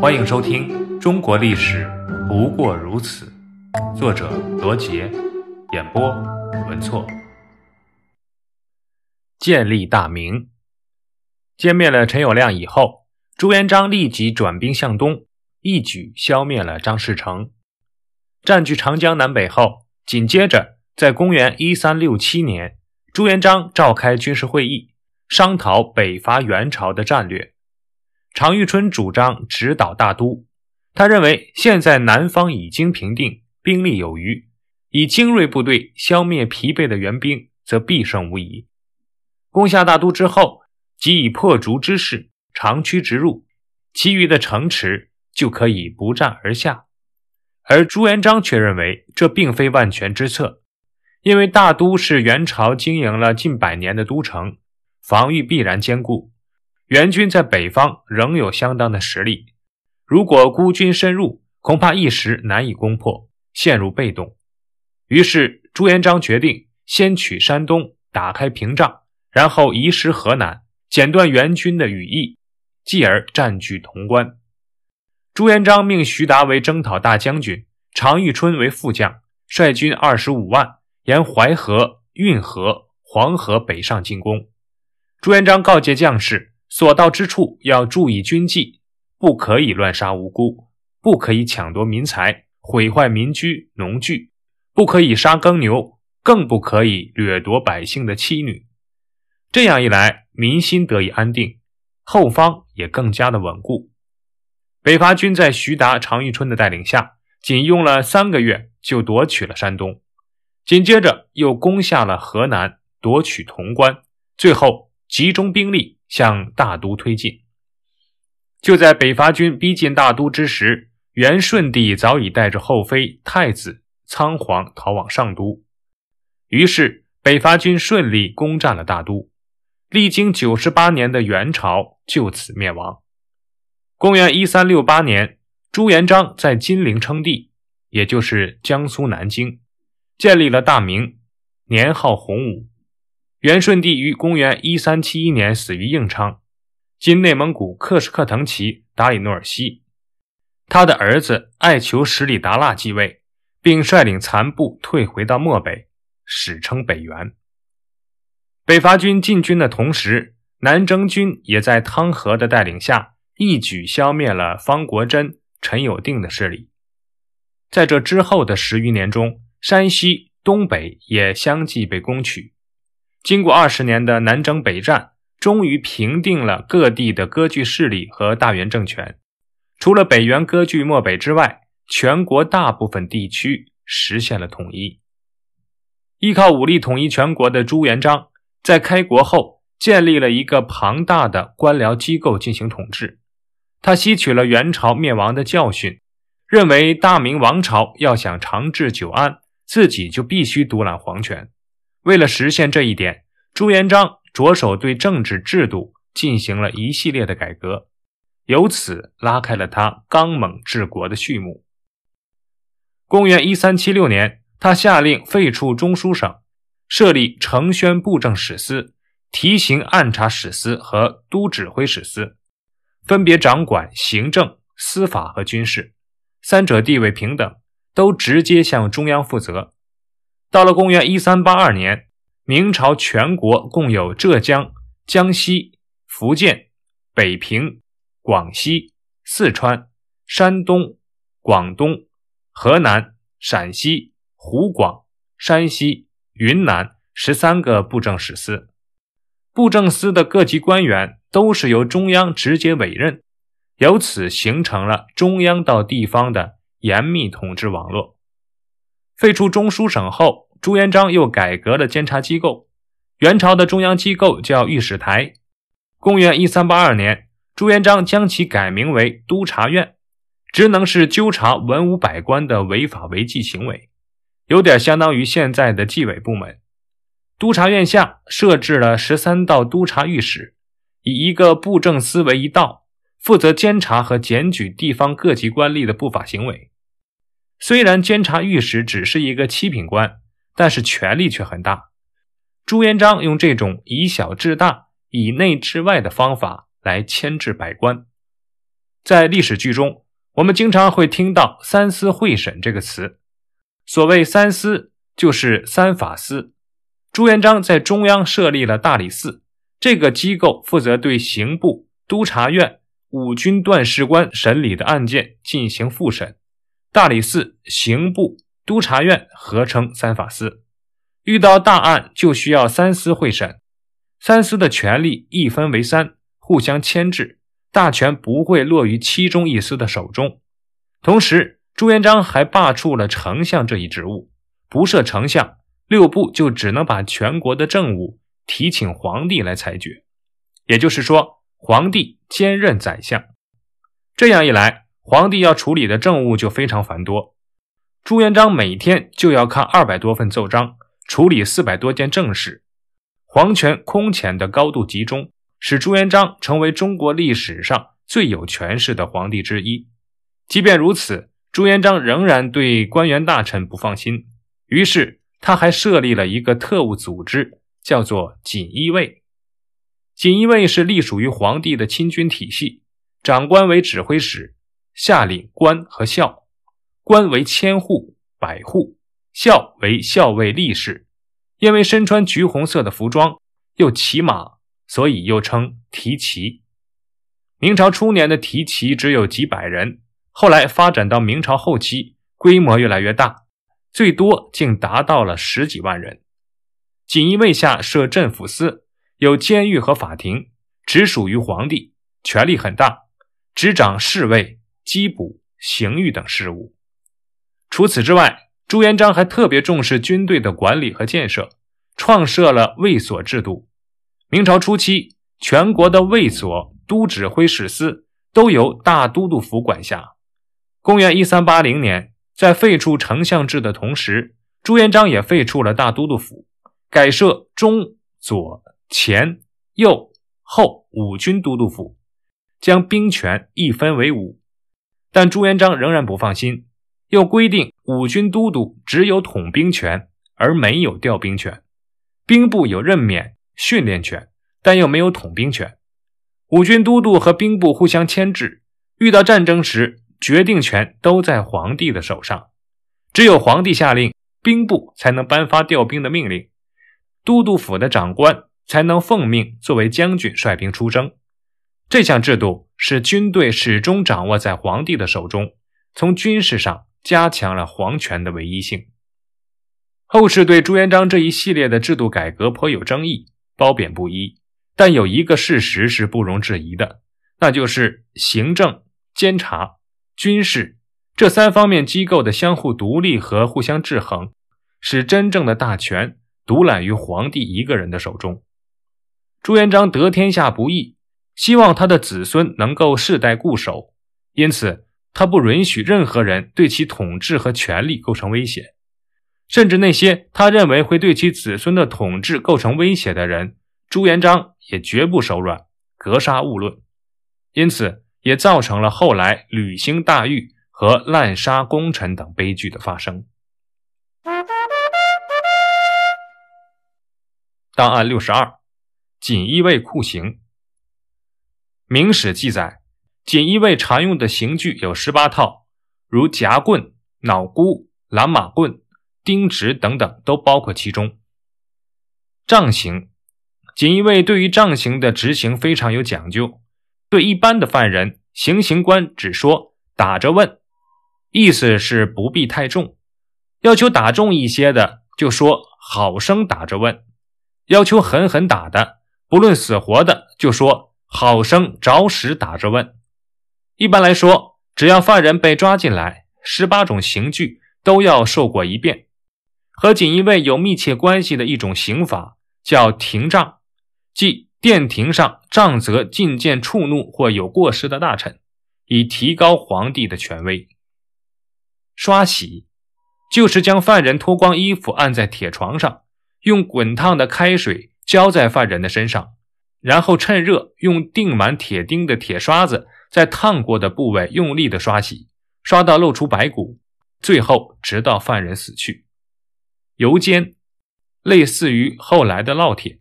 欢迎收听《中国历史不过如此》，作者罗杰，演播文措。建立大明，歼灭了陈友谅以后，朱元璋立即转兵向东，一举消灭了张士诚。占据长江南北后，紧接着在公元一三六七年，朱元璋召开军事会议，商讨北伐元朝的战略。常遇春主张直捣大都，他认为现在南方已经平定，兵力有余，以精锐部队消灭疲惫的援兵，则必胜无疑。攻下大都之后，即以破竹之势长驱直入，其余的城池就可以不战而下。而朱元璋却认为这并非万全之策，因为大都是元朝经营了近百年的都城，防御必然坚固。元军在北方仍有相当的实力，如果孤军深入，恐怕一时难以攻破，陷入被动。于是朱元璋决定先取山东，打开屏障，然后移师河南，剪断元军的羽翼，继而占据潼关。朱元璋命徐达为征讨大将军，常遇春为副将，率军二十五万，沿淮河、运河、黄河北上进攻。朱元璋告诫将士。所到之处要注意军纪，不可以乱杀无辜，不可以抢夺民财，毁坏民居农具，不可以杀耕牛，更不可以掠夺百姓的妻女。这样一来，民心得以安定，后方也更加的稳固。北伐军在徐达、常遇春的带领下，仅用了三个月就夺取了山东，紧接着又攻下了河南，夺取潼关，最后集中兵力。向大都推进。就在北伐军逼近大都之时，元顺帝早已带着后妃、太子仓皇逃往上都。于是，北伐军顺利攻占了大都。历经九十八年的元朝就此灭亡。公元一三六八年，朱元璋在金陵称帝，也就是江苏南京，建立了大明，年号洪武。元顺帝于公元一三七一年死于应昌，今内蒙古克什克腾旗达里诺尔西。他的儿子爱求十里达腊继位，并率领残部退回到漠北，史称北元。北伐军进军的同时，南征军也在汤和的带领下一举消灭了方国珍、陈友定的势力。在这之后的十余年中，山西、东北也相继被攻取。经过二十年的南征北战，终于平定了各地的割据势力和大元政权。除了北元割据漠北之外，全国大部分地区实现了统一。依靠武力统一全国的朱元璋，在开国后建立了一个庞大的官僚机构进行统治。他吸取了元朝灭亡的教训，认为大明王朝要想长治久安，自己就必须独揽皇权。为了实现这一点，朱元璋着手对政治制度进行了一系列的改革，由此拉开了他刚猛治国的序幕。公元一三七六年，他下令废除中书省，设立承宣布政使司、提刑按察使司和都指挥使司，分别掌管行政、司法和军事，三者地位平等，都直接向中央负责。到了公元一三八二年，明朝全国共有浙江、江西、福建、北平、广西、四川、山东、广东、河南、陕西、湖广、山西、云南十三个布政使司。布政司的各级官员都是由中央直接委任，由此形成了中央到地方的严密统治网络。废除中书省后，朱元璋又改革了监察机构。元朝的中央机构叫御史台。公元一三八二年，朱元璋将其改名为督察院，职能是纠察文武百官的违法违纪行为，有点相当于现在的纪委部门。督察院下设置了十三道督察御史，以一个布政司为一道，负责监察和检举地方各级官吏的不法行为。虽然监察御史只是一个七品官，但是权力却很大。朱元璋用这种以小制大、以内制外的方法来牵制百官。在历史剧中，我们经常会听到“三司会审”这个词。所谓“三司”，就是三法司。朱元璋在中央设立了大理寺，这个机构负责对刑部、督察院、五军段事官审理的案件进行复审。大理寺、刑部、督察院合称三法司。遇到大案，就需要三司会审。三司的权力一分为三，互相牵制，大权不会落于其中一司的手中。同时，朱元璋还罢黜了丞相这一职务，不设丞相。六部就只能把全国的政务提请皇帝来裁决，也就是说，皇帝兼任宰相。这样一来，皇帝要处理的政务就非常繁多。朱元璋每天就要看二百多份奏章，处理四百多件政事，皇权空前的高度集中，使朱元璋成为中国历史上最有权势的皇帝之一。即便如此，朱元璋仍然对官员大臣不放心，于是。他还设立了一个特务组织，叫做锦衣卫。锦衣卫是隶属于皇帝的亲军体系，长官为指挥使，下领官和校，官为千户、百户，校为校尉、力士。因为身穿橘红色的服装，又骑马，所以又称提骑。明朝初年的提骑只有几百人，后来发展到明朝后期，规模越来越大。最多竟达到了十几万人。锦衣卫下设镇抚司，有监狱和法庭，直属于皇帝，权力很大，执掌侍卫、缉捕、刑狱等事务。除此之外，朱元璋还特别重视军队的管理和建设，创设了卫所制度。明朝初期，全国的卫所、都指挥使司都由大都督府管辖。公元一三八零年。在废除丞相制的同时，朱元璋也废除了大都督府，改设中、左、前、右、后五军都督府，将兵权一分为五。但朱元璋仍然不放心，又规定五军都督只有统兵权，而没有调兵权；兵部有任免、训练权，但又没有统兵权。五军都督和兵部互相牵制，遇到战争时。决定权都在皇帝的手上，只有皇帝下令，兵部才能颁发调兵的命令，都督府的长官才能奉命作为将军率兵出征。这项制度使军队始终掌握在皇帝的手中，从军事上加强了皇权的唯一性。后世对朱元璋这一系列的制度改革颇有争议，褒贬不一。但有一个事实是不容置疑的，那就是行政监察。军事这三方面机构的相互独立和互相制衡，使真正的大权独揽于皇帝一个人的手中。朱元璋得天下不易，希望他的子孙能够世代固守，因此他不允许任何人对其统治和权力构成威胁，甚至那些他认为会对其子孙的统治构成威胁的人，朱元璋也绝不手软，格杀勿论。因此。也造成了后来吕兴大狱和滥杀功臣等悲剧的发生。档案六十二，锦衣卫酷刑。《明史》记载，锦衣卫常用的刑具有十八套，如夹棍、脑箍、拦马棍、钉直等等都包括其中。杖刑，锦衣卫对于杖刑的执行非常有讲究。对一般的犯人，行刑官只说打着问，意思是不必太重；要求打重一些的，就说好生打着问；要求狠狠打的，不论死活的，就说好生着实打着问。一般来说，只要犯人被抓进来，十八种刑具都要受过一遍。和锦衣卫有密切关系的一种刑法叫廷杖，即。殿庭上杖责觐见触怒或有过失的大臣，以提高皇帝的权威。刷洗就是将犯人脱光衣服按在铁床上，用滚烫的开水浇在犯人的身上，然后趁热用钉满铁钉的铁刷子在烫过的部位用力的刷洗，刷到露出白骨，最后直到犯人死去。油煎类似于后来的烙铁。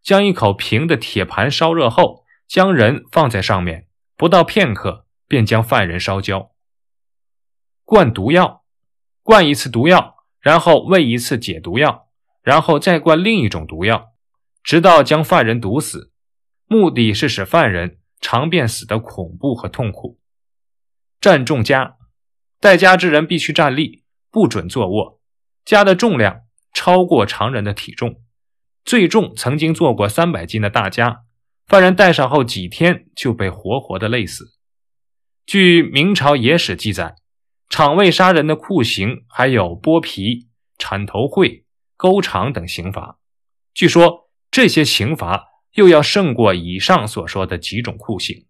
将一口平的铁盘烧热后，将人放在上面，不到片刻，便将犯人烧焦。灌毒药，灌一次毒药，然后喂一次解毒药，然后再灌另一种毒药，直到将犯人毒死。目的是使犯人尝遍死的恐怖和痛苦。站重枷，待枷之人必须站立，不准坐卧。枷的重量超过常人的体重，最重曾经做过三百斤的大枷，犯人戴上后几天就被活活的累死。据明朝野史记载，场卫杀人的酷刑还有剥皮、铲头会、勾肠等刑罚。据说这些刑罚。又要胜过以上所说的几种酷刑。